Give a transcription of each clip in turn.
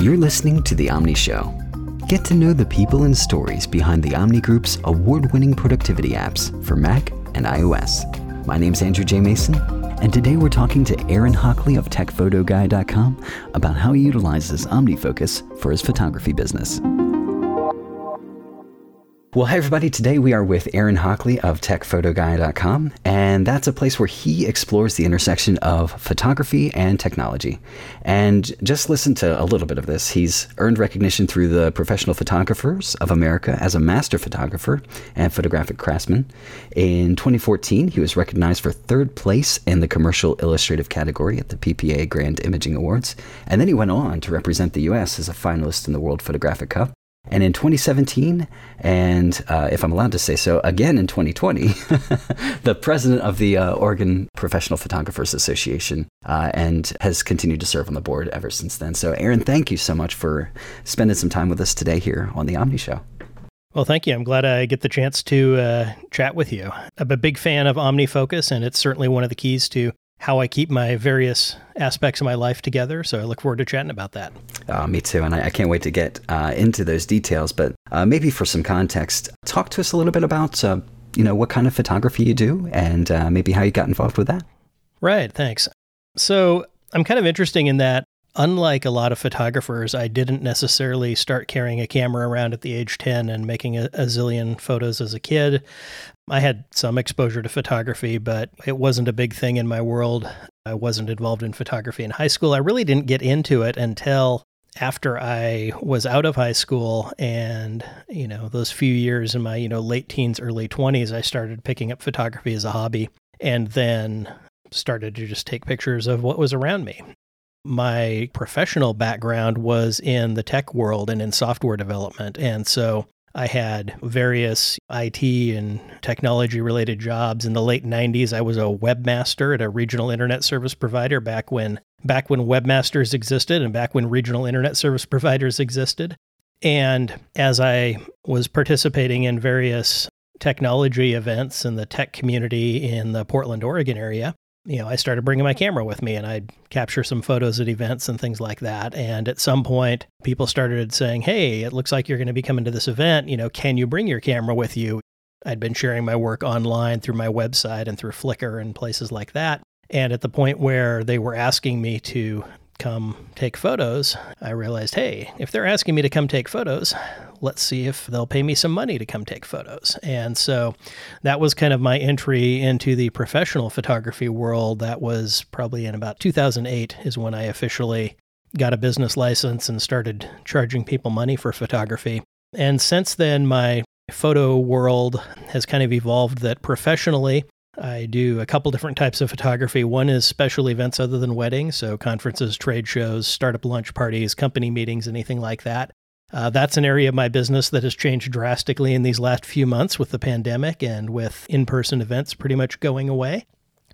You're listening to The Omni Show. Get to know the people and stories behind the Omni Group's award winning productivity apps for Mac and iOS. My name's Andrew J. Mason, and today we're talking to Aaron Hockley of TechPhotoGuy.com about how he utilizes OmniFocus for his photography business. Well, hi, everybody. Today we are with Aaron Hockley of TechPhotoGuy.com, and that's a place where he explores the intersection of photography and technology. And just listen to a little bit of this. He's earned recognition through the Professional Photographers of America as a master photographer and photographic craftsman. In 2014, he was recognized for third place in the commercial illustrative category at the PPA Grand Imaging Awards. And then he went on to represent the U.S. as a finalist in the World Photographic Cup. And in 2017, and uh, if I'm allowed to say so, again in 2020, the president of the uh, Oregon Professional Photographers Association uh, and has continued to serve on the board ever since then. So, Aaron, thank you so much for spending some time with us today here on the Omni Show. Well, thank you. I'm glad I get the chance to uh, chat with you. I'm a big fan of OmniFocus, and it's certainly one of the keys to how I keep my various aspects of my life together. So I look forward to chatting about that. Uh, me too. And I, I, can't wait to get uh, into those details. But uh, maybe for some context, talk to us a little bit about, uh, you know, what kind of photography you do and uh, maybe how you got involved with that. Right. Thanks. So I'm kind of interesting in that unlike a lot of photographers, I didn't necessarily start carrying a camera around at the age 10 and making a, a, zillion photos as a kid. I had some exposure to photography, but it wasn't a big thing in my world. I wasn't involved in photography in high school. I really didn't get into it until after I was out of high school and, you know, those few years in my, you know, late teens, early 20s, I started picking up photography as a hobby and then started to just take pictures of what was around me my professional background was in the tech world and in software development. And so I had various IT and technology related jobs in the late 90s. I was a webmaster at a regional internet service provider back when back when webmasters existed and back when regional internet service providers existed. And as I was participating in various technology events in the tech community in the Portland, Oregon area, you know, I started bringing my camera with me and I'd capture some photos at events and things like that. And at some point, people started saying, Hey, it looks like you're going to be coming to this event. You know, can you bring your camera with you? I'd been sharing my work online through my website and through Flickr and places like that. And at the point where they were asking me to come take photos, I realized, hey, if they're asking me to come take photos, let's see if they'll pay me some money to come take photos. And so that was kind of my entry into the professional photography world. That was probably in about 2008 is when I officially got a business license and started charging people money for photography. And since then, my photo world has kind of evolved that professionally, I do a couple different types of photography. One is special events other than weddings, so conferences, trade shows, startup lunch parties, company meetings, anything like that. Uh, that's an area of my business that has changed drastically in these last few months with the pandemic and with in person events pretty much going away.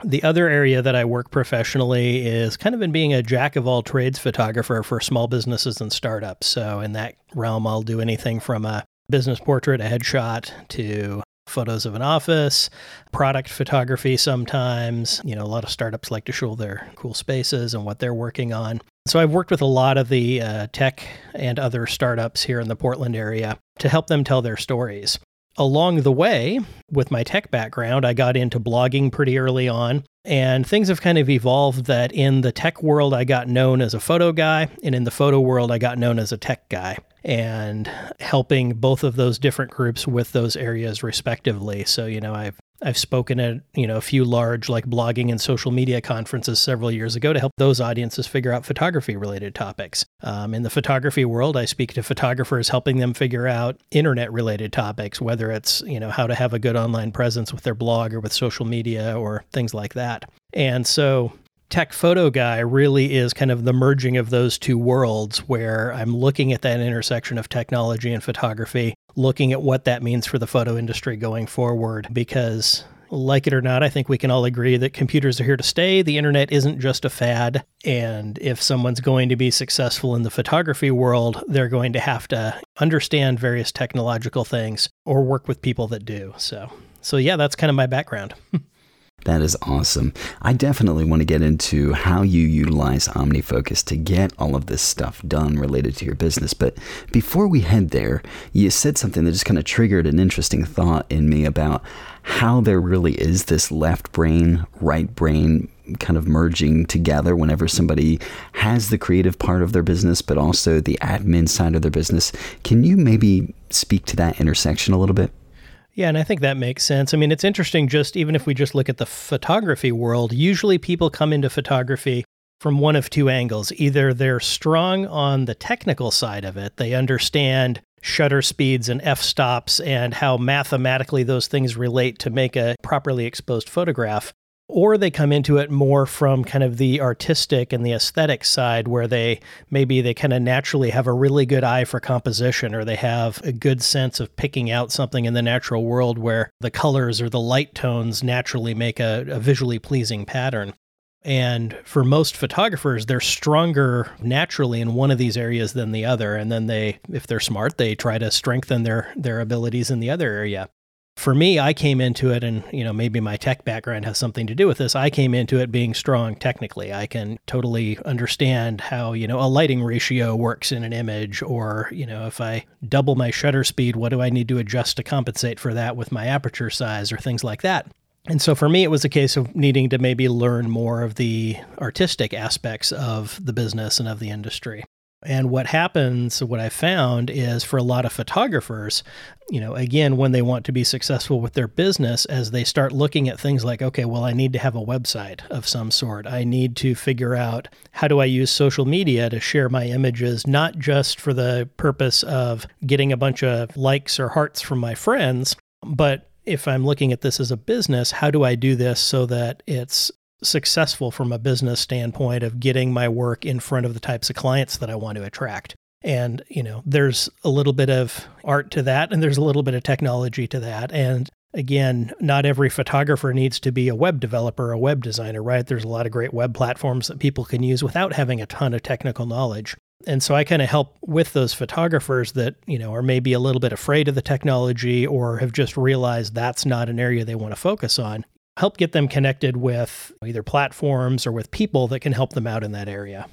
The other area that I work professionally is kind of in being a jack of all trades photographer for small businesses and startups. So, in that realm, I'll do anything from a business portrait, a headshot, to photos of an office, product photography sometimes. You know, a lot of startups like to show their cool spaces and what they're working on. So I've worked with a lot of the uh, tech and other startups here in the Portland area to help them tell their stories. Along the way, with my tech background, I got into blogging pretty early on, and things have kind of evolved that in the tech world, I got known as a photo guy, and in the photo world, I got known as a tech guy and helping both of those different groups with those areas respectively. So, you know, I've I've spoken at, you know, a few large like blogging and social media conferences several years ago to help those audiences figure out photography related topics. Um, in the photography world, I speak to photographers helping them figure out internet related topics, whether it's, you know, how to have a good online presence with their blog or with social media or things like that. And so tech photo guy really is kind of the merging of those two worlds where I'm looking at that intersection of technology and photography, looking at what that means for the photo industry going forward. Because, like it or not, I think we can all agree that computers are here to stay. The internet isn't just a fad. And if someone's going to be successful in the photography world, they're going to have to understand various technological things or work with people that do. So, so yeah, that's kind of my background. That is awesome. I definitely want to get into how you utilize OmniFocus to get all of this stuff done related to your business. But before we head there, you said something that just kind of triggered an interesting thought in me about how there really is this left brain, right brain kind of merging together whenever somebody has the creative part of their business, but also the admin side of their business. Can you maybe speak to that intersection a little bit? Yeah, and I think that makes sense. I mean, it's interesting just even if we just look at the photography world, usually people come into photography from one of two angles. Either they're strong on the technical side of it, they understand shutter speeds and f stops and how mathematically those things relate to make a properly exposed photograph or they come into it more from kind of the artistic and the aesthetic side where they maybe they kind of naturally have a really good eye for composition or they have a good sense of picking out something in the natural world where the colors or the light tones naturally make a, a visually pleasing pattern. And for most photographers they're stronger naturally in one of these areas than the other. And then they if they're smart they try to strengthen their their abilities in the other area for me, I came into it, and you know maybe my tech background has something to do with this. I came into it being strong technically. I can totally understand how you know a lighting ratio works in an image, or you know if I double my shutter speed, what do I need to adjust to compensate for that with my aperture size or things like that. And so for me, it was a case of needing to maybe learn more of the artistic aspects of the business and of the industry. And what happens, what I found is for a lot of photographers, you know, again, when they want to be successful with their business, as they start looking at things like, okay, well, I need to have a website of some sort. I need to figure out how do I use social media to share my images, not just for the purpose of getting a bunch of likes or hearts from my friends, but if I'm looking at this as a business, how do I do this so that it's successful from a business standpoint of getting my work in front of the types of clients that I want to attract. And, you know, there's a little bit of art to that and there's a little bit of technology to that. And again, not every photographer needs to be a web developer, a web designer, right? There's a lot of great web platforms that people can use without having a ton of technical knowledge. And so I kind of help with those photographers that, you know, are maybe a little bit afraid of the technology or have just realized that's not an area they want to focus on help get them connected with either platforms or with people that can help them out in that area.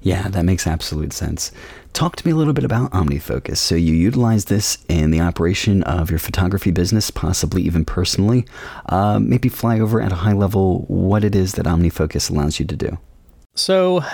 Yeah, that makes absolute sense. Talk to me a little bit about OmniFocus. So, you utilize this in the operation of your photography business, possibly even personally. Uh, maybe fly over at a high level what it is that OmniFocus allows you to do. So,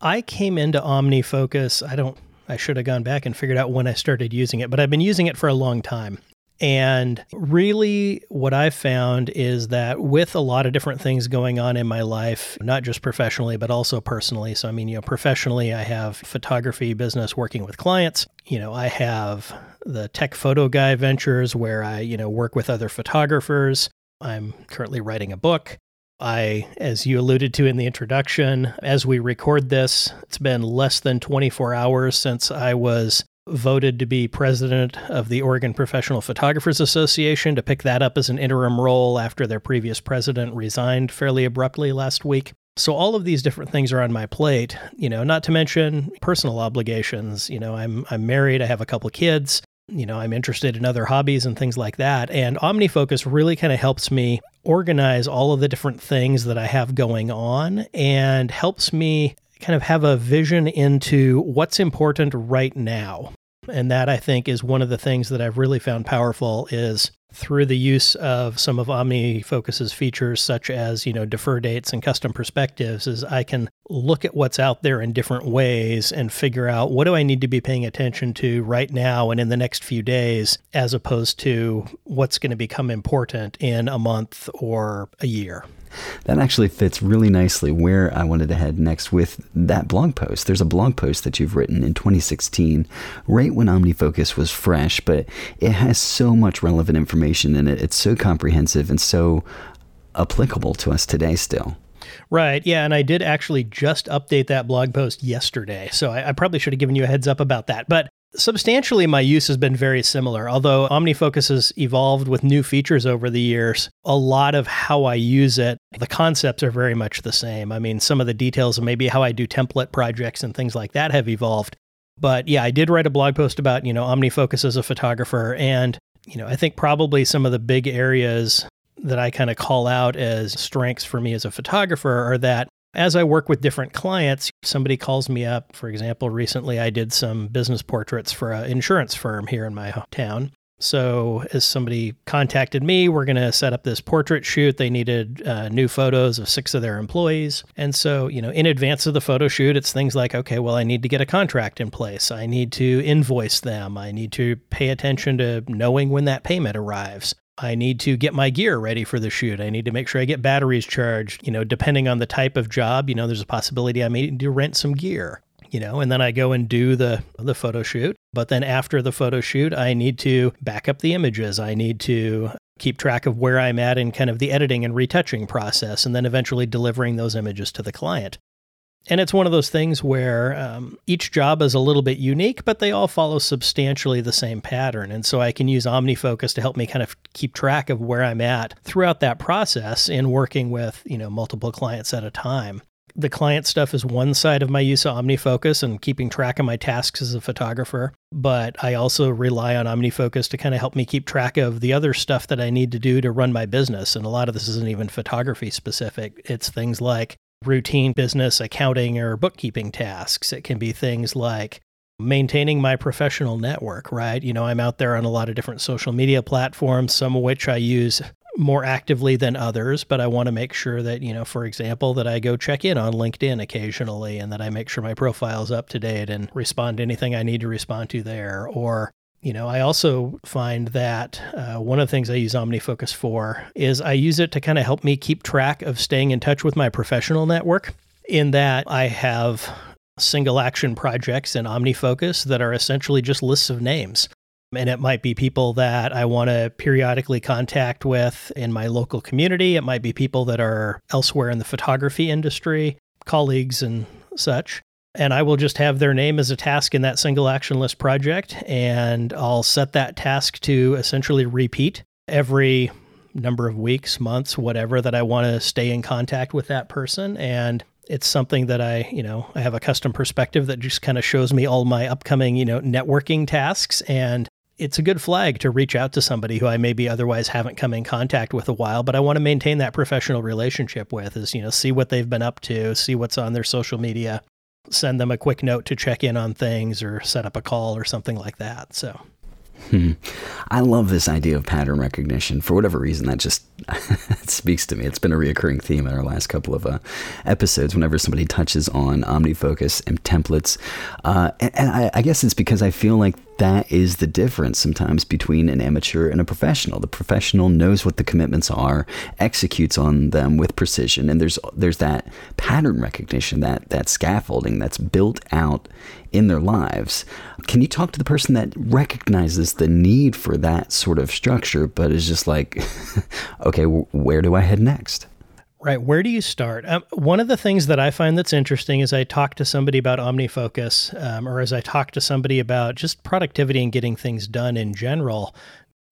I came into OmniFocus. I don't, I should have gone back and figured out when I started using it, but I've been using it for a long time. And really, what I've found is that with a lot of different things going on in my life, not just professionally, but also personally. So, I mean, you know, professionally, I have photography business working with clients. You know, I have the Tech Photo Guy ventures where I, you know, work with other photographers. I'm currently writing a book. I, as you alluded to in the introduction, as we record this, it's been less than 24 hours since I was voted to be president of the Oregon Professional Photographers Association to pick that up as an interim role after their previous president resigned fairly abruptly last week. So all of these different things are on my plate, you know, not to mention personal obligations. You know, I'm I'm married, I have a couple kids, you know, I'm interested in other hobbies and things like that. And OmniFocus really kind of helps me organize all of the different things that I have going on and helps me kind of have a vision into what's important right now. And that I think is one of the things that I've really found powerful is through the use of some of OmniFocus's features, such as, you know, defer dates and custom perspectives, is I can look at what's out there in different ways and figure out what do I need to be paying attention to right now and in the next few days, as opposed to what's going to become important in a month or a year. That actually fits really nicely where I wanted to head next with that blog post. There's a blog post that you've written in 2016, right when OmniFocus was fresh, but it has so much relevant information in it. It's so comprehensive and so applicable to us today still. Right. Yeah. And I did actually just update that blog post yesterday. So I, I, probably should have given you a heads up about that. But Substantially, my use has been very similar. Although OmniFocus has evolved with new features over the years, a lot of how I use it, the concepts are very much the same. I mean, some of the details of maybe how I do template projects and things like that have evolved. But yeah, I did write a blog post about, you know, OmniFocus as a photographer. And, you know, I think probably some of the big areas that I kind of call out as strengths for me as a photographer are that as I work with different clients, somebody calls me up. For example, recently I did some business portraits for an insurance firm here in my town. So, as somebody contacted me, we're going to set up this portrait shoot. They needed uh, new photos of six of their employees. And so, you know, in advance of the photo shoot, it's things like, okay, well, I need to get a contract in place. I need to invoice them. I need to pay attention to knowing when that payment arrives. I need to get my gear ready for the shoot. I need to make sure I get batteries charged. You know, depending on the type of job, you know, there's a possibility I may need to rent some gear you know, and then I go and do the the photo shoot. But then after the photo shoot, I need to back up the images. I need to keep track of where I'm at in kind of the editing and retouching process, and then eventually delivering those images to the client. And it's one of those things where um, each job is a little bit unique, but they all follow substantially the same pattern. And so I can use OmniFocus to help me kind of keep track of where I'm at throughout that process in working with, you know, multiple clients at a time the client stuff is one side of my use of OmniFocus and keeping track of my tasks as a photographer. But I also rely on OmniFocus to kind of help me keep track of the other stuff that I need to do to run my business. And a lot of this isn't even photography specific, it's things like routine business accounting or bookkeeping tasks. It can be things like maintaining my professional network, right? You know, I'm out there on a lot of different social media platforms, some of which I use more actively than others, but I want to make sure that, you know, for example, that I go check in on LinkedIn occasionally and that I make sure my profile is up to date and respond to anything I need to respond to there. Or, you know, I also find that uh, one of the things I use OmniFocus for is I use it to kind of help me keep track of staying in touch with my professional network, in that I have single action projects in OmniFocus that are essentially just lists of names. And it might be people that I want to periodically contact with in my local community. It might be people that are elsewhere in the photography industry, colleagues and such. And I will just have their name as a task in that single action list project. And I'll set that task to essentially repeat every number of weeks, months, whatever that I want to stay in contact with that person. And it's something that I, you know, I have a custom perspective that just kind of shows me all my upcoming, you know, networking tasks. And it's a good flag to reach out to somebody who I maybe otherwise haven't come in contact with a while, but I want to maintain that professional relationship with is, you know, see what they've been up to, see what's on their social media, send them a quick note to check in on things or set up a call or something like that. So Hmm. I love this idea of pattern recognition. For whatever reason, that just speaks to me. It's been a reoccurring theme in our last couple of uh, episodes. Whenever somebody touches on OmniFocus and templates, uh, and, and I, I guess it's because I feel like that is the difference sometimes between an amateur and a professional. The professional knows what the commitments are, executes on them with precision, and there's there's that pattern recognition, that that scaffolding that's built out in their lives. Can you talk to the person that recognizes the need for that sort of structure, but is just like, okay, where do I head next? Right. Where do you start? Um, one of the things that I find that's interesting is I talk to somebody about OmniFocus, um, or as I talk to somebody about just productivity and getting things done in general,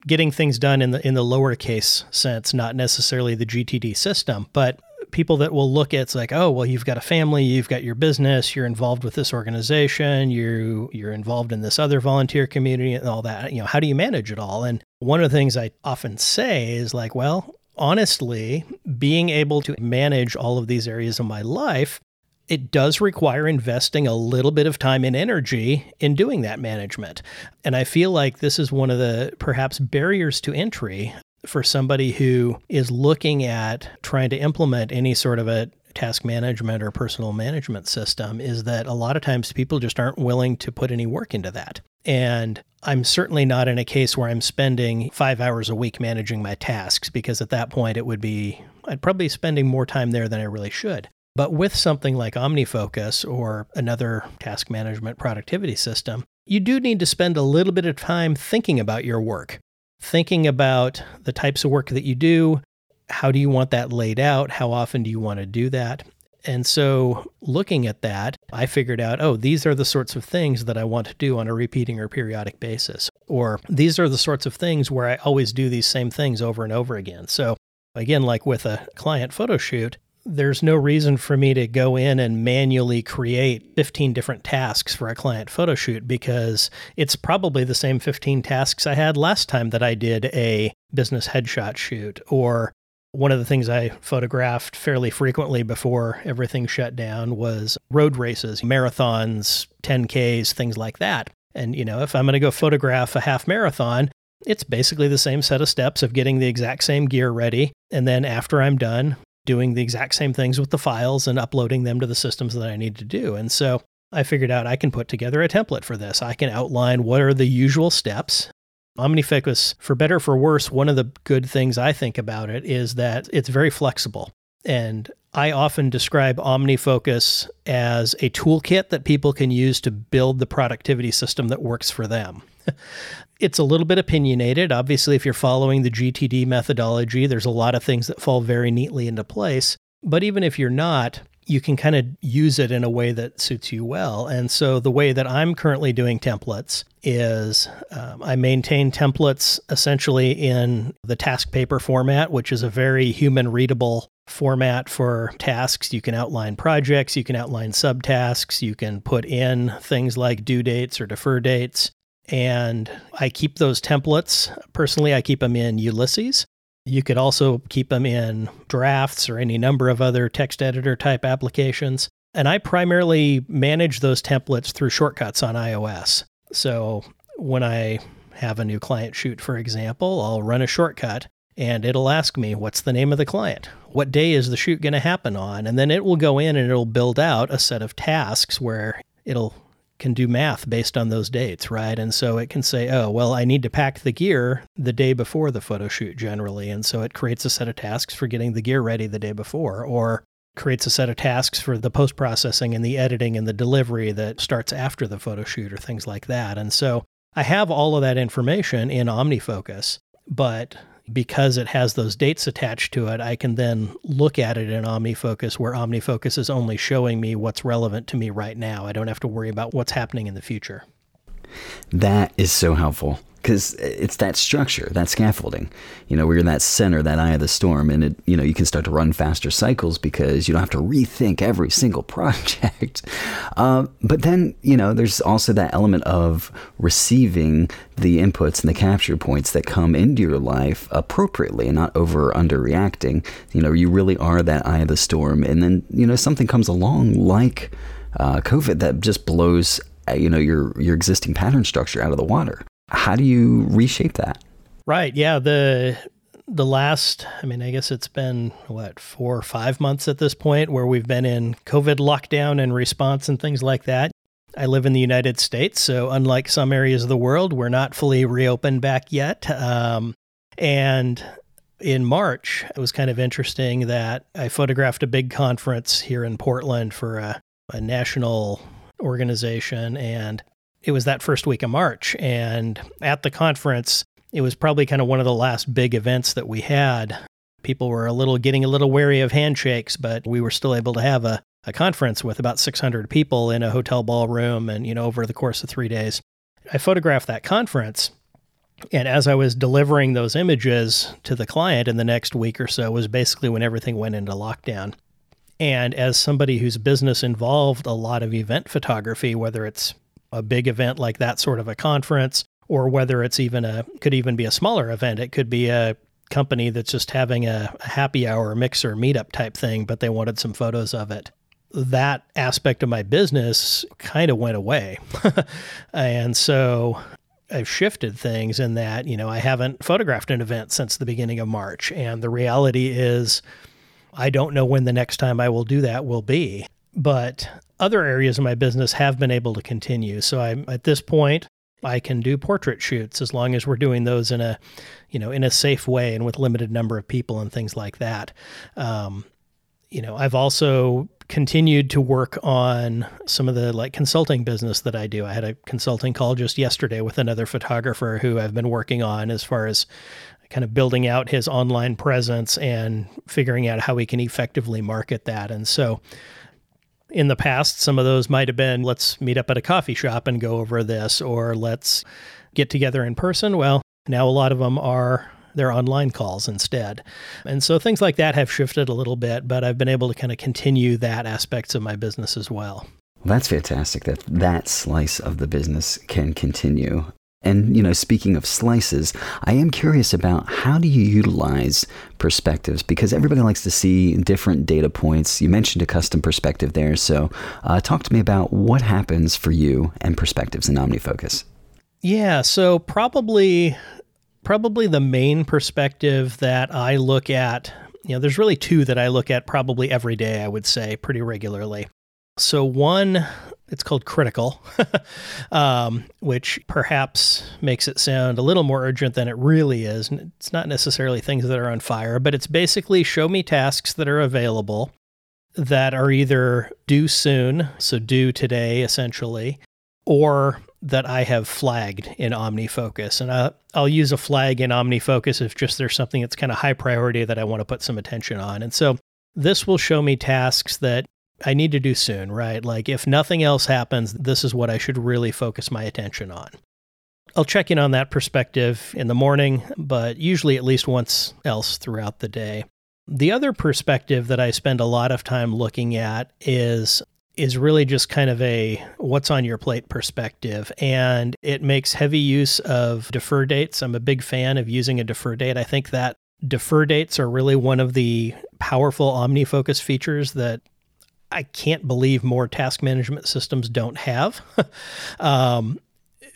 getting things done in the in the lowercase sense, not necessarily the GTD system, but people that will look at it's like, oh, well, you've got a family, you've got your business, you're involved with this organization, you you're involved in this other volunteer community and all that. You know, how do you manage it all? And one of the things I often say is like, well, honestly, being able to manage all of these areas of my life, it does require investing a little bit of time and energy in doing that management. And I feel like this is one of the perhaps barriers to entry for somebody who is looking at trying to implement any sort of a task management or personal management system is that a lot of times people just aren't willing to put any work into that. And I'm certainly not in a case where I'm spending five hours a week managing my tasks because at that point it would be, I'd probably be spending more time there than I really should. But with something like OmniFocus or another task management productivity system, you do need to spend a little bit of time thinking about your work, thinking about the types of work that you do. How do you want that laid out? How often do you want to do that? And so, looking at that, I figured out, oh, these are the sorts of things that I want to do on a repeating or periodic basis. Or these are the sorts of things where I always do these same things over and over again. So, again, like with a client photo shoot, there's no reason for me to go in and manually create 15 different tasks for a client photo shoot because it's probably the same 15 tasks I had last time that I did a business headshot shoot. Or one of the things I photographed fairly frequently before everything shut down was road races, marathons, 10Ks, things like that. And, you know, if I'm going to go photograph a half marathon, it's basically the same set of steps of getting the exact same gear ready. And then after I'm done, doing the exact same things with the files and uploading them to the systems that I need to do. And so I figured out I can put together a template for this. I can outline what are the usual steps. OmniFocus, for better for worse, one of the good things I think about it is that it's very flexible. And I often describe OmniFocus as a toolkit that people can use to build the productivity system that works for them. it's a little bit opinionated. Obviously, if you're following the GTD methodology, there's a lot of things that fall very neatly into place. But even if you're not, you can kind of use it in a way that suits you well. And so the way that I'm currently doing templates is um, I maintain templates essentially in the TaskPaper format, which is a very human readable format for tasks. You can outline projects, you can outline subtasks, you can put in things like due dates or defer dates. And I keep those templates. Personally, I keep them in Ulysses. You could also keep them in drafts or any number of other text editor type applications. And I primarily manage those templates through shortcuts on iOS. So when I have a new client shoot, for example, I'll run a shortcut and it'll ask me, what's the name of the client? What day is the shoot going to happen on? And then it will go in and it'll build out a set of tasks where it'll can do math based on those dates, right? And so it can say, oh, well, I need to pack the gear the day before the photo shoot generally. And so it creates a set of tasks for getting the gear ready the day before, or creates a set of tasks for the post processing and the editing and the delivery that starts after the photo shoot or things like that. And so I have all of that information in OmniFocus, but because it has those dates attached to it, I can then look at it in OmniFocus where OmniFocus is only showing me what's relevant to me right now. I don't have to worry about what's happening in the future. That is so helpful because it's that structure, that scaffolding, you know, you're in that center, that eye of the storm, and it, you know, you can start to run faster cycles because you don't have to rethink every single project. Uh, but then, you know, there's also that element of receiving the inputs and the capture points that come into your life appropriately and not over underreacting. You know, you really are that eye of the storm, and then you know something comes along like uh, COVID that just blows you know your your existing pattern structure out of the water how do you reshape that? Right. Yeah. The the last, I mean, I guess it's been what four or five months at this point where we've been in COVID lockdown and response and things like that. I live in the United States, so unlike some areas of the world, we're not fully reopened back yet. Um, and in March, it was kind of interesting that I photographed a big conference here in Portland for a, a national organization, and it was that first week of March. And at the conference, it was probably kind of one of the last big events that we had. People were a little getting a little wary of handshakes, but we were still able to have a, a conference with about 600 people in a hotel ballroom and, you know, over the course of three days. I photographed that conference. And as I was delivering those images to the client in the next week or so, was basically when everything went into lockdown. And as somebody whose business involved a lot of event photography, whether it's a big event like that sort of a conference, or whether it's even a could even be a smaller event. It could be a company that's just having a, happy hour mixer meetup type thing, but they wanted some photos of it. That aspect of my business kind of went away. and so I've shifted things in that, you know, I haven't photographed an event since the beginning of March. And the reality is, I don't know when the next time I will do that will be. But other areas of my business have been able to continue. So I'm at this point, I can do portrait shoots as long as we're doing those in a, you know, in a safe way and with limited number of people and things like that. Um, you know, I've also continued to work on some of the like consulting business that I do. I had a consulting call just yesterday with another photographer who I've been working on as far as kind of building out his online presence and figuring out how we can effectively market that. And so in the past, some of those might have been let's meet up at a coffee shop and go over this, or let's get together in person. Well, now a lot of them are their online calls instead. And so things like that have shifted a little bit, but I've been able to kind of continue that aspects of my business as. Well, that's fantastic that that slice of the business can continue. And, you know, speaking of slices, I am curious about how do you utilize perspectives? Because everybody likes to see different data points. You mentioned a custom perspective there. So, uh, talk to me about what happens for you and perspectives in OmniFocus. Yeah. So, probably, probably the main perspective that I look at, you know, there's really two that I look at probably every day, I would say, pretty regularly. So, one it's called Critical, um, which perhaps makes it sound a little more urgent than it really is. It's not necessarily things that are on fire, but it's basically show me tasks that are available that are either due soon, so due today essentially, or that I have flagged in OmniFocus. And I, I'll use a flag in OmniFocus if just there's something that's kind of high priority that I want to put some attention on. And so this will show me tasks that I need to do soon, right? Like, if nothing else happens, this is what I should really focus my attention on. I'll check in on that perspective in the morning, but usually at least once else throughout the day. The other perspective that I spend a lot of time looking at is is really just kind of a what's on your plate perspective and it makes heavy use of defer dates. I'm a big fan of using a defer date. I think that defer dates are really one of the powerful OmniFocus features that I can't believe more task management systems don't have. um,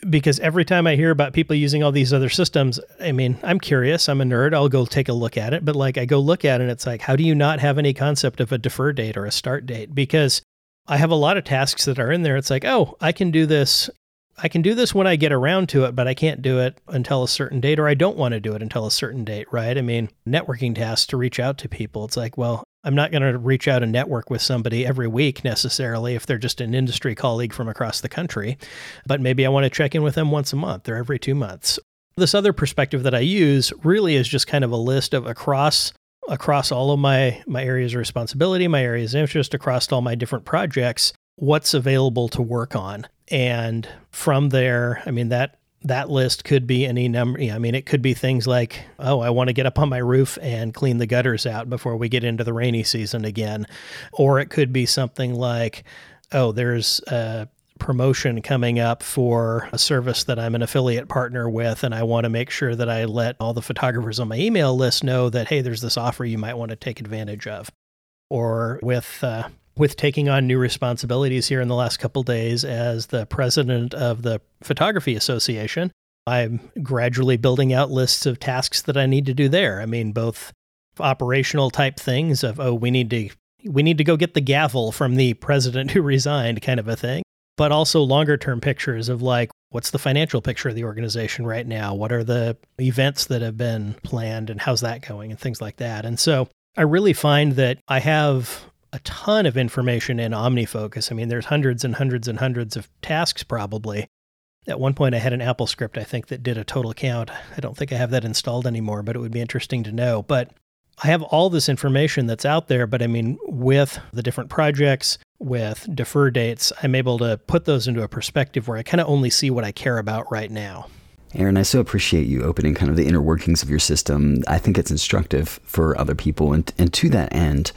because every time I hear about people using all these other systems, I mean, I'm curious, I'm a nerd, I'll go take a look at it. But like, I go look at it and it's like, how do you not have any concept of a defer date or a start date? Because I have a lot of tasks that are in there. It's like, oh, I can do this. I can do this when I get around to it, but I can't do it until a certain date, or I don't want to do it until a certain date, right? I mean, networking tasks to reach out to people. It's like, well, I'm not going to reach out and network with somebody every week necessarily if they're just an industry colleague from across the country, but maybe I want to check in with them once a month or every two months. This other perspective that I use really is just kind of a list of across across all of my my areas of responsibility, my areas of interest, across all my different projects, what's available to work on. And from there, I mean that that list could be any number. I mean, it could be things like, oh, I want to get up on my roof and clean the gutters out before we get into the rainy season again. Or it could be something like, oh, there's a promotion coming up for a service that I'm an affiliate partner with, and I want to make sure that I let all the photographers on my email list know that, hey, there's this offer you might want to take advantage of. Or with, uh, with taking on new responsibilities here in the last couple days as the president of the Photography Association, I'm gradually building out lists of tasks that I need to do there. I mean, both operational type things of oh, we need to we need to go get the gavel from the president who resigned kind of a thing, but also longer term pictures of like what's the financial picture of the organization right now? What are the events that have been planned and how's that going and things like that. And so I really find that I have a ton of information in OmniFocus. I mean, there's hundreds and hundreds and hundreds of tasks probably. At one point, I had an AppleScript, I think, that did a total count. I don't think I have that installed anymore, but it would be interesting to know. But I have all this information that's out there, but I mean, with the different projects, with defer dates, I'm able to put those into a perspective where I kind of only see what I care about right now. Aaron, I so appreciate you opening kind of the inner workings of your system. I think it's instructive for other people. And, and to that end,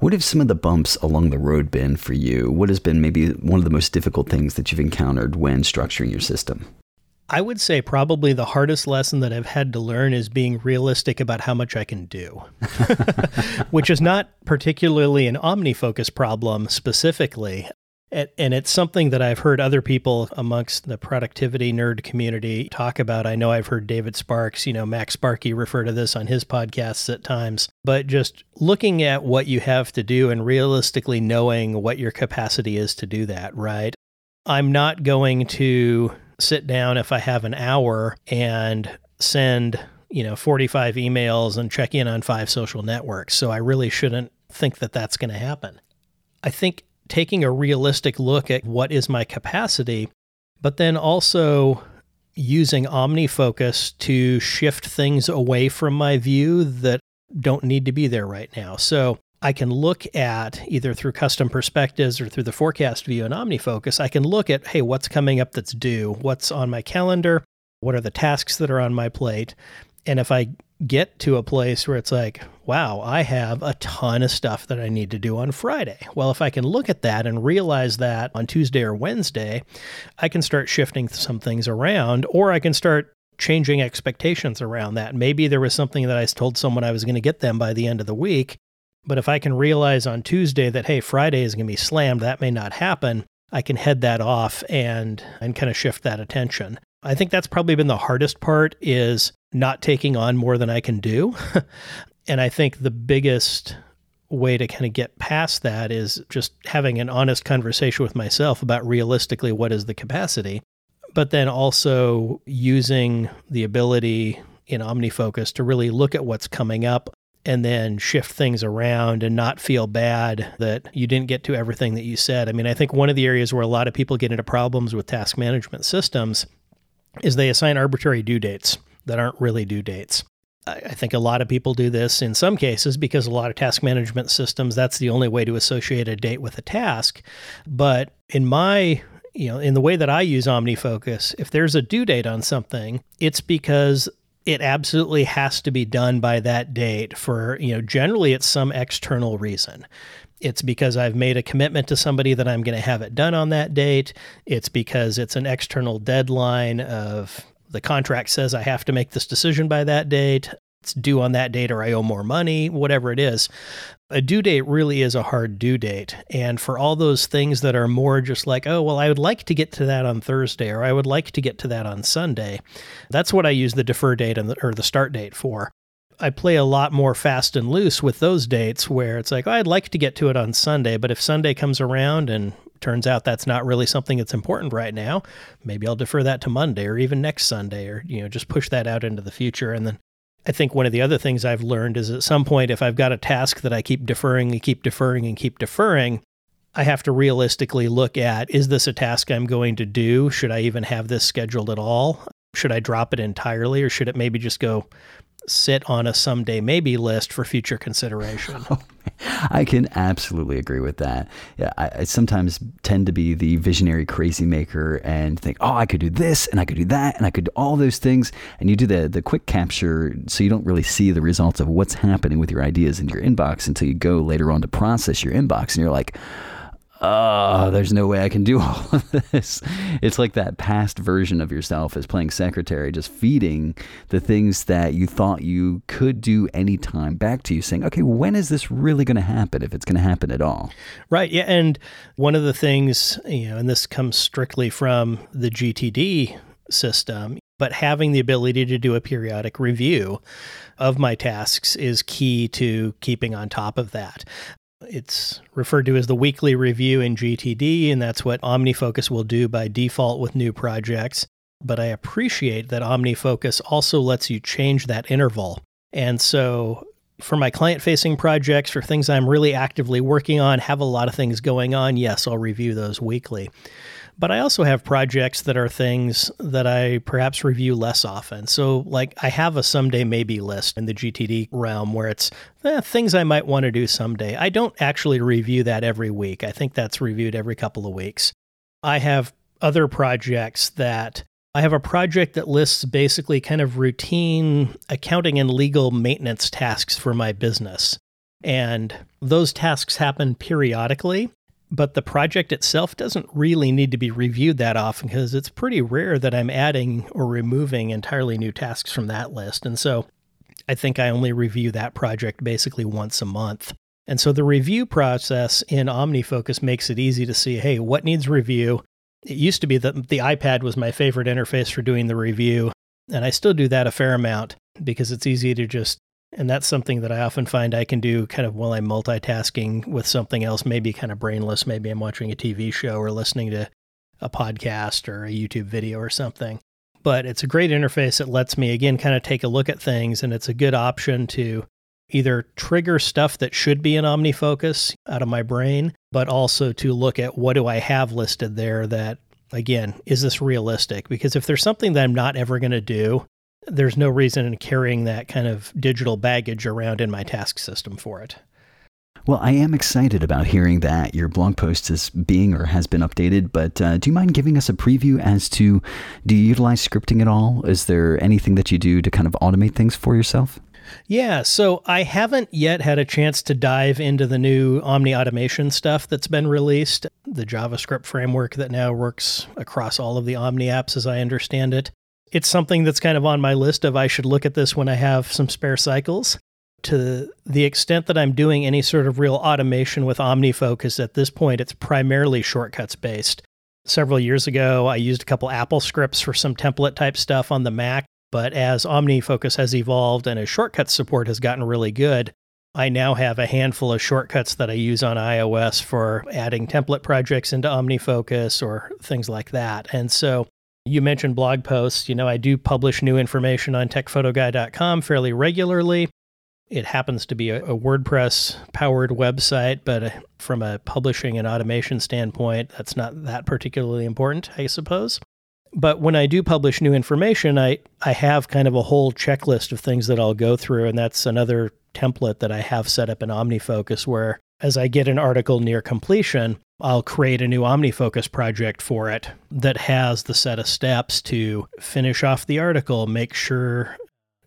what have some of the bumps along the road been for you? What has been maybe one of the most difficult things that you've encountered when structuring your system? I would say probably the hardest lesson that I've had to learn is being realistic about how much I can do, which is not particularly an OmniFocus problem specifically. And it's something that I've heard other people amongst the productivity nerd community talk about. I know I've heard David Sparks, you know, MacSparky refer to this on his podcasts at times, but just looking at what you have to do and realistically knowing what your capacity is to do that, right? I'm not going to sit down if I have an hour and send, you know, 45 emails and check in on five social networks. So I really shouldn't think that that's going to happen. I think taking a realistic look at what is my capacity, but then also using OmniFocus to shift things away from my view that don't need to be there right now. So I can look at either through custom perspectives or through the forecast view in OmniFocus, I can look at, hey, what's coming up that's due? What's on my calendar? What are the tasks that are on my plate? And if I get to a place where it's like, wow, I have a ton of stuff that I need to do on Friday. Well, if I can look at that and realize that on Tuesday or Wednesday, I can start shifting some things around, or I can start changing expectations around that. Maybe there was something that I told someone I was going to get them by the end of the week. But if I can realize on Tuesday that, hey, Friday is going to be slammed, that may not happen, I can head that off and, and kind of shift that attention. I think that's probably been the hardest part is not taking on more than I can do. and I think the biggest way to kind of get past that is just having an honest conversation with myself about realistically what is the capacity, but then also using the ability in OmniFocus to really look at what's coming up and then shift things around and not feel bad that you didn't get to everything that you said. I mean, I think one of the areas where a lot of people get into problems with task management systems is they assign arbitrary due dates that aren't really due dates. I think a lot of people do this in some cases because a lot of task management systems, that's the only way to associate a date with a task. But in my you know, in the way that I use OmniFocus, if there's a due date on something, it's because it absolutely has to be done by that date for, you know, generally it's some external reason. It's because I've made a commitment to somebody that I'm going to have it done on that date. It's because it's an external deadline of the contract says I have to make this decision by that date. It's due on that date or I owe more money, whatever it is. A due date really is a hard due date. And for all those things that are more just like, oh, well, I would like to get to that on Thursday or I would like to get to that on Sunday, that's what I use the defer date and the, or the start date for. I play a lot more fast and loose with those dates where it's like, oh, I'd like to get to it on Sunday, but if Sunday comes around and turns out that's not really something that's important right now, maybe I'll defer that to Monday or even next Sunday or, you know, just push that out into the future. And then I think one of the other things I've learned is at some point, if I've got a task that I keep deferring and keep deferring and keep deferring, I have to realistically look at is this a task I'm going to do? Should I even have this scheduled at all? Should I drop it entirely or should it maybe just go sit on a someday maybe list for future consideration. I can absolutely agree with that. Yeah, I, I, sometimes tend to be the visionary crazy maker and think, oh, I could do this and I could do that and I could do all those things. And you do the the quick capture, so you don't really see the results of what's happening with your ideas in your inbox until you go later on to process your inbox, and you're like oh, there's no way I can do all of this. It's like that past version of yourself as playing secretary, just feeding the things that you thought you could do anytime back to you, saying, okay, when is this really going to happen, if it's going to happen at all? Right. Yeah. And one of the things, you know, and this comes strictly from the GTD system, but having the ability to do a periodic review of my tasks is key to keeping on top of that. It's referred to as the weekly review in GTD, and that's what OmniFocus will do by default with new projects. But I appreciate that OmniFocus also lets you change that interval. And so for my client facing projects, for things I'm really actively working on, have a lot of things going on, yes, I'll review those weekly. But I also have projects that are things that I perhaps review less often. So, like, I have a someday maybe list in the GTD realm where it's eh, things I might want to do someday. I don't actually review that every week. I think that's reviewed every couple of weeks. I have other projects that I have a project that lists basically kind of routine accounting and legal maintenance tasks for my business. And those tasks happen periodically but the project itself doesn't really need to be reviewed that often because it's pretty rare that I'm adding or removing entirely new tasks from that list. And so I think I only review that project basically once a month. And so the review process in OmniFocus makes it easy to see hey, what needs review? It used to be that the iPad was my favorite interface for doing the review. And I still do that a fair amount because it's easy to just and that's something that I often find I can do kind of while I'm multitasking with something else, maybe kind of brainless. Maybe I'm watching a TV show or listening to a podcast or a YouTube video or something. But it's a great interface that lets me, again, kind of take a look at things. And it's a good option to either trigger stuff that should be in OmniFocus out of my brain, but also to look at what do I have listed there that, again, is this realistic? Because if there's something that I'm not ever going to do, there's no reason in carrying that kind of digital baggage around in my task system for it. Well, I am excited about hearing that your blog post is being or has been updated, but uh, do you mind giving us a preview as to do you utilize scripting at all? Is there anything that you do to kind of automate things for yourself? Yeah, so I haven't yet had a chance to dive into the new Omni automation stuff that's been released, the JavaScript framework that now works across all of the Omni apps as I understand it. It's something that's kind of on my list of I should look at this when I have some spare cycles. To the extent that I'm doing any sort of real automation with OmniFocus at this point, it's primarily shortcuts based. Several years ago, I used a couple AppleScripts for some template type stuff on the Mac but as OmniFocus has evolved and as shortcuts support has gotten really good, I now have a handful of shortcuts that I use on iOS for adding template projects into OmniFocus or things like that. And so you mentioned blog posts. You know, I do publish new information on techphotoguy.com fairly regularly. It happens to be a, a WordPress powered website, but uh, from a publishing and automation standpoint, that's not that particularly important, I suppose. But when I do publish new information, I, I have kind of a whole checklist of things that I'll go through. And that's another template that I have set up in OmniFocus where as I get an article near completion, I'll create a new OmniFocus project for it that has the set of steps to finish off the article, make sure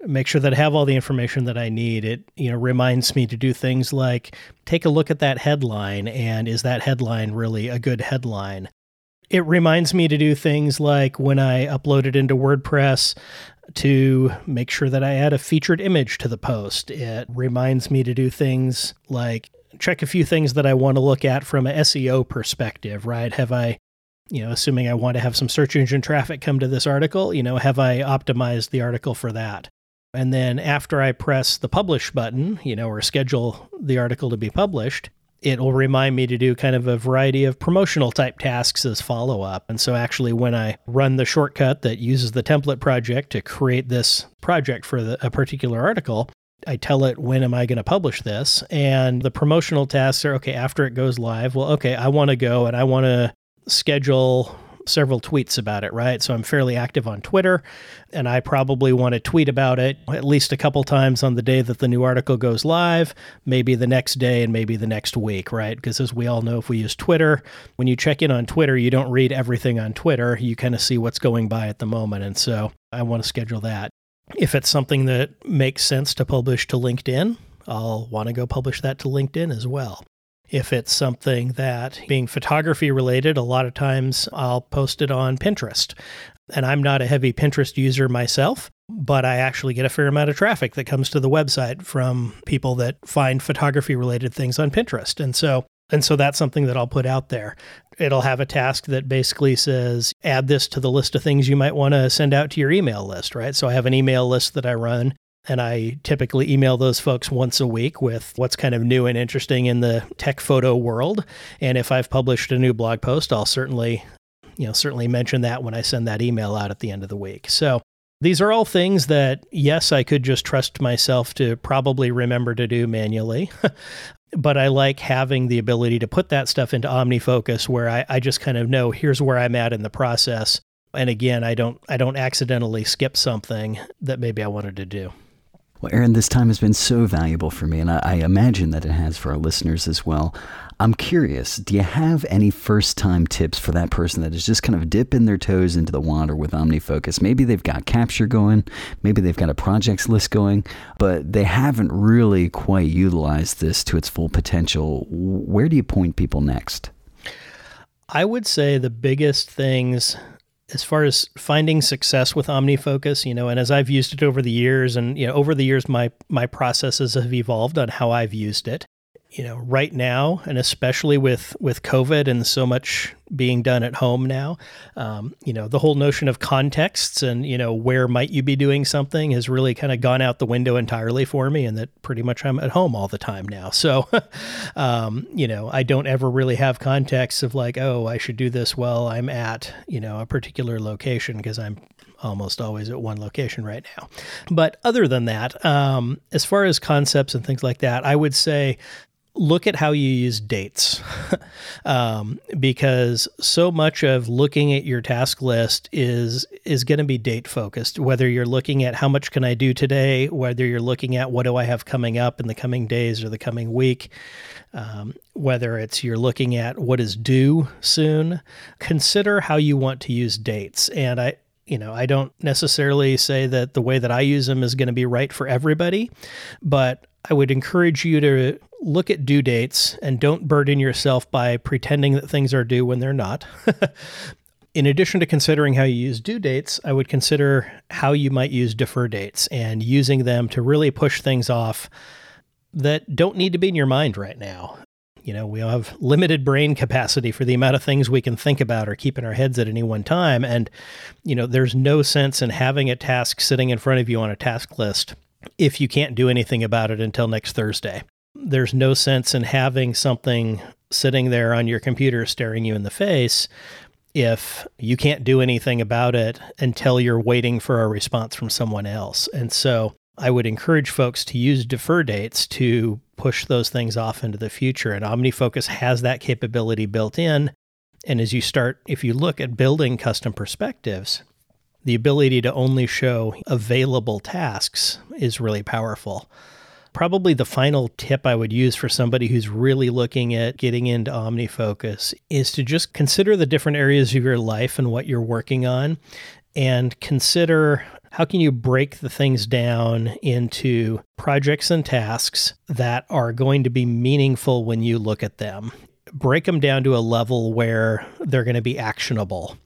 make sure that I have all the information that I need. It you know reminds me to do things like take a look at that headline and is that headline really a good headline? it reminds me to do things like when I upload it into WordPress to make sure that I add a featured image to the post. It reminds me to do things like check a few things that I want to look at from a SEO perspective, right? Have I you know, assuming I want to have some search engine traffic come to this article, you know, have I optimized the article for that? And then after I press the publish button, you know, or schedule the article to be published, it'll remind me to do kind of a variety of promotional type tasks as follow up. And so, actually, when I run the shortcut that uses the template project to create this project for the, a particular article, I tell it when am I going to publish this, and the promotional tasks are okay after it goes live. Well, okay, I want to go and I want to schedule several tweets about it, right? So I'm fairly active on Twitter, and I probably want to tweet about it at least a couple times on the day that the new article goes live, maybe the next day, and maybe the next week, right? Because as we all know, if we use Twitter, when you check in on Twitter, you don't read everything on Twitter. You kind of see what's going by at the moment. And so I want to schedule that. If it's something that makes sense to publish to LinkedIn, I'll want to go publish that to LinkedIn as well. If it's something that being photography related, a lot of times I'll post it on Pinterest. And I'm not a heavy Pinterest user myself, but I actually get a fair amount of traffic that comes to the website from people that find photography related things on Pinterest. And so and so that's something that I'll put out there. It'll have a task that basically says, add this to the list of things you might want to send out to your email list, right? So I have an email list that I run and I typically email those folks once a week with what's kind of new and interesting in the tech photo world. And if I've published a new blog post, I'll certainly, you know, certainly mention that when I send that email out at the end of the week. So these are all things that, yes, I could just trust myself to probably remember to do manually. but I like having the ability to put that stuff into OmniFocus where I, I just kind of know here's where I'm at in the process. And again, I don't I don't accidentally skip something that maybe I wanted to do. Well, Aaron, this time has been so valuable for me, and I, I imagine that it has for our listeners as well. I'm curious, do you have any first time tips for that person that is just kind of dipping their toes into the water with OmniFocus? Maybe they've got capture going, maybe they've got a projects list going, but they haven't really quite utilized this to its full potential. Where do you point people next? I would say the biggest things as far as finding success with OmniFocus, you know, and as I've used it over the years, and you know, over the years, my my processes have evolved on how I've used it you know right now and especially with with covid and so much being done at home now um, you know the whole notion of contexts and you know where might you be doing something has really kind of gone out the window entirely for me and that pretty much i'm at home all the time now so um, you know i don't ever really have context of like oh i should do this while i'm at you know a particular location because i'm almost always at one location right now. But other than that, um, as far as concepts and things like that, I would say look at how you use dates. Um, because so much of looking at your task list is is going to be date focused whether you're looking at how much can i do today whether you're looking at what do i have coming up in the coming days or the coming week um, whether it's you're looking at what is due soon consider how you want to use dates. And i You know, I don't necessarily say that the way that I use them is going to be right for everybody, but I would encourage you to look at due dates and don't burden yourself by pretending that things are due when they're not. In addition to considering how you use due dates, I would consider how you might use defer dates and using them to really push things off that don't need to be in your mind right now. You know, we have limited brain capacity for the amount of things we can think about or keep in our heads at any one time. And, you know, there's no sense in having a task sitting in front of you on a task list if you can't do anything about it until next Thursday. There's no sense in having something sitting there on your computer staring you in the face if you can't do anything about it until you're waiting for a response from someone else. And so I would encourage folks to use defer dates to push those things off into the future. And OmniFocus has that capability built in. And as you start, if you look at building custom perspectives, the ability to only show available tasks is really powerful. Probably the final tip I would use for somebody who's really looking at getting into OmniFocus is to just consider the different areas of your life and what you're working on and consider how can you break the things down into projects and tasks that are going to be meaningful when you look at them. Break them down to a level where they're going to be actionable.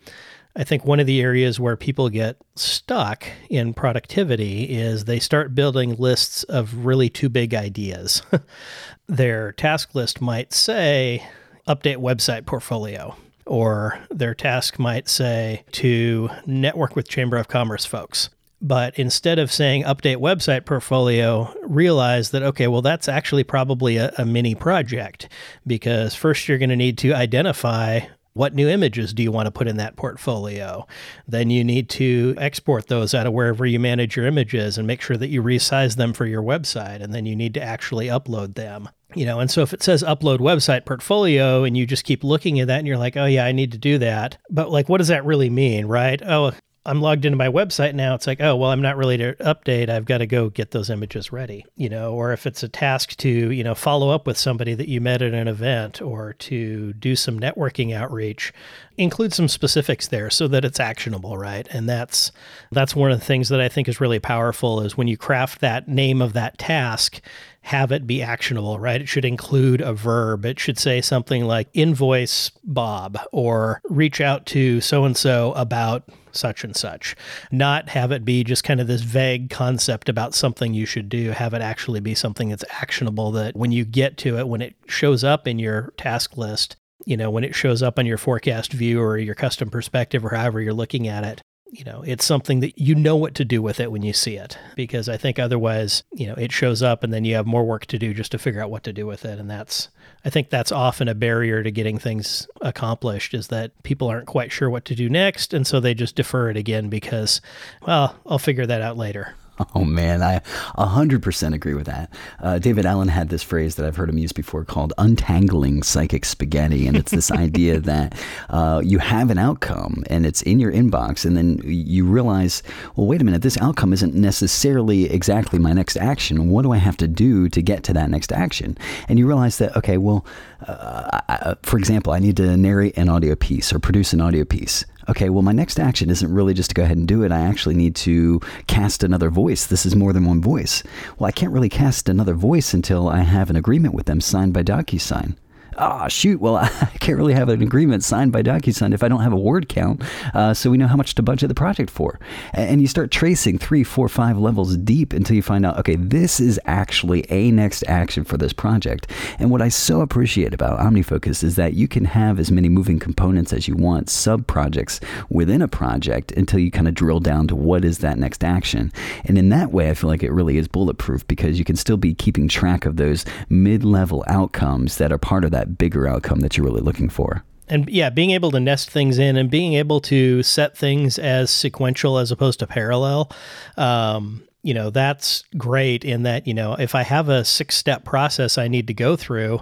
I think one of the areas where people get stuck in productivity is they start building lists of really too big ideas. their task list might say, update website portfolio, or their task might say to network with Chamber of Commerce folks. But instead of saying update website portfolio, realize that, okay, well, that's actually probably a, a mini project because first you're going to need to identify what new images do you want to put in that portfolio? Then you need to export those out of wherever you manage your images and make sure that you resize them for your website. And then you need to actually upload them. You know, and so if it says upload website portfolio and you just keep looking at that and you're like, oh, yeah, I need to do that. But like, what does that really mean, right? Oh, I'm logged into my website now. It's like, oh, well, I'm not really to update. I've got to go get those images ready, you know, or if it's a task to, you know, follow up with somebody that you met at an event or to do some networking outreach, include some specifics there so that it's actionable, right? And that's that's one of the things that I think is really powerful is when you craft that name of that task have it be actionable, right? It should include a verb. It should say something like invoice Bob or reach out to so and so about such and such. Not have it be just kind of this vague concept about something you should do. Have it actually be something that's actionable that when you get to it, when it shows up in your task list, you know, when it shows up on your forecast view or your custom perspective or however you're looking at it, you know, it's something that you know what to do with it when you see it. Because I think otherwise, you know, it shows up and then you have more work to do just to figure out what to do with it. And that's, I think that's often a barrier to getting things accomplished is that people aren't quite sure what to do next. And so they just defer it again because, well, I'll figure that out later. Oh man, I 100% agree with that. Uh, David Allen had this phrase that I've heard him use before called untangling psychic spaghetti. And it's this idea that uh, you have an outcome and it's in your inbox, and then you realize, well, wait a minute, this outcome isn't necessarily exactly my next action. What do I have to do to get to that next action? And you realize that, okay, well, uh, I, for example, I need to narrate an audio piece or produce an audio piece okay, well, my next action isn't really just to go ahead and do it. I actually need to cast another voice. This is more than one voice. Well, I can't really cast another voice until I have an agreement with them signed by DocuSign ah, oh, shoot, well, I can't really have an agreement signed by DocuSign if I don't have a word count, uh, so we know how much to budget the project for. And you start tracing three, four, five levels deep until you find out, okay, this is actually a next action for this project. And what I so appreciate about OmniFocus is that you can have as many moving components as you want, sub projects within a project until you kind of drill down to what is that next action. And in that way, I feel like it really is bulletproof because you can still be keeping track of those mid level outcomes that are part of that bigger outcome that you're really looking for. And yeah, being able to nest things in and being able to set things as sequential as opposed to parallel, um, you know, that's great in that, you know, if I have a six step process I need to go through,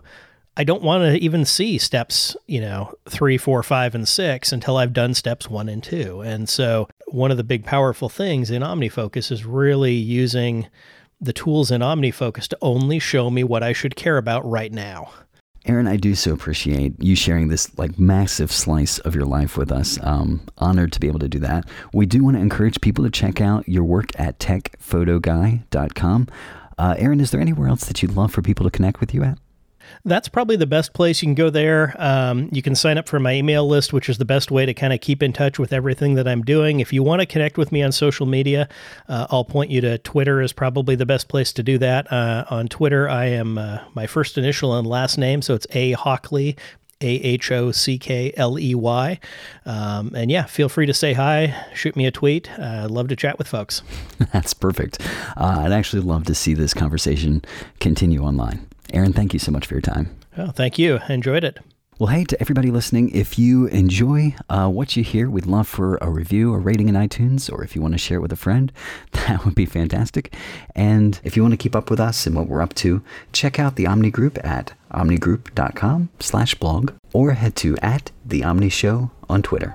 I don't want to even see steps, you know, three, four, five, and six until I've done steps one and two. And so, one of the big powerful things in OmniFocus is really using the tools in OmniFocus to only show me what I should care about right now. Aaron, I do so appreciate you sharing this like massive slice of your life with us. Um, honored to be able to do that. We do want to encourage people to check out your work at techphotoguy.com. Uh, Aaron, is there anywhere else that you'd love for people to connect with you at? That's probably the best place. You can go there. Um, you can sign up for my email list, which is the best way to kind of keep in touch with everything that I'm doing. If you want to connect with me on social media, uh, I'll point you to Twitter is probably the best place to do that. Uh, on Twitter, I am uh, my first initial and last name, so it's A Hockley. A H O C K L E Y. Um, and yeah, feel free to say hi, shoot me a tweet. Uh, I'd love to chat with folks. That's perfect. Uh, I'd actually love to see this conversation continue online. Aaron, thank you so much for your time. Oh, thank you. I enjoyed it. Well, hey, to everybody listening, if you enjoy uh, what you hear, we'd love for a review or rating in iTunes, or if you want to share it with a friend, that would be fantastic. And if you want to keep up with us and what we're up to, check out the Omni Group at omnigroup.com slash blog, or head to at the Omni Show on Twitter.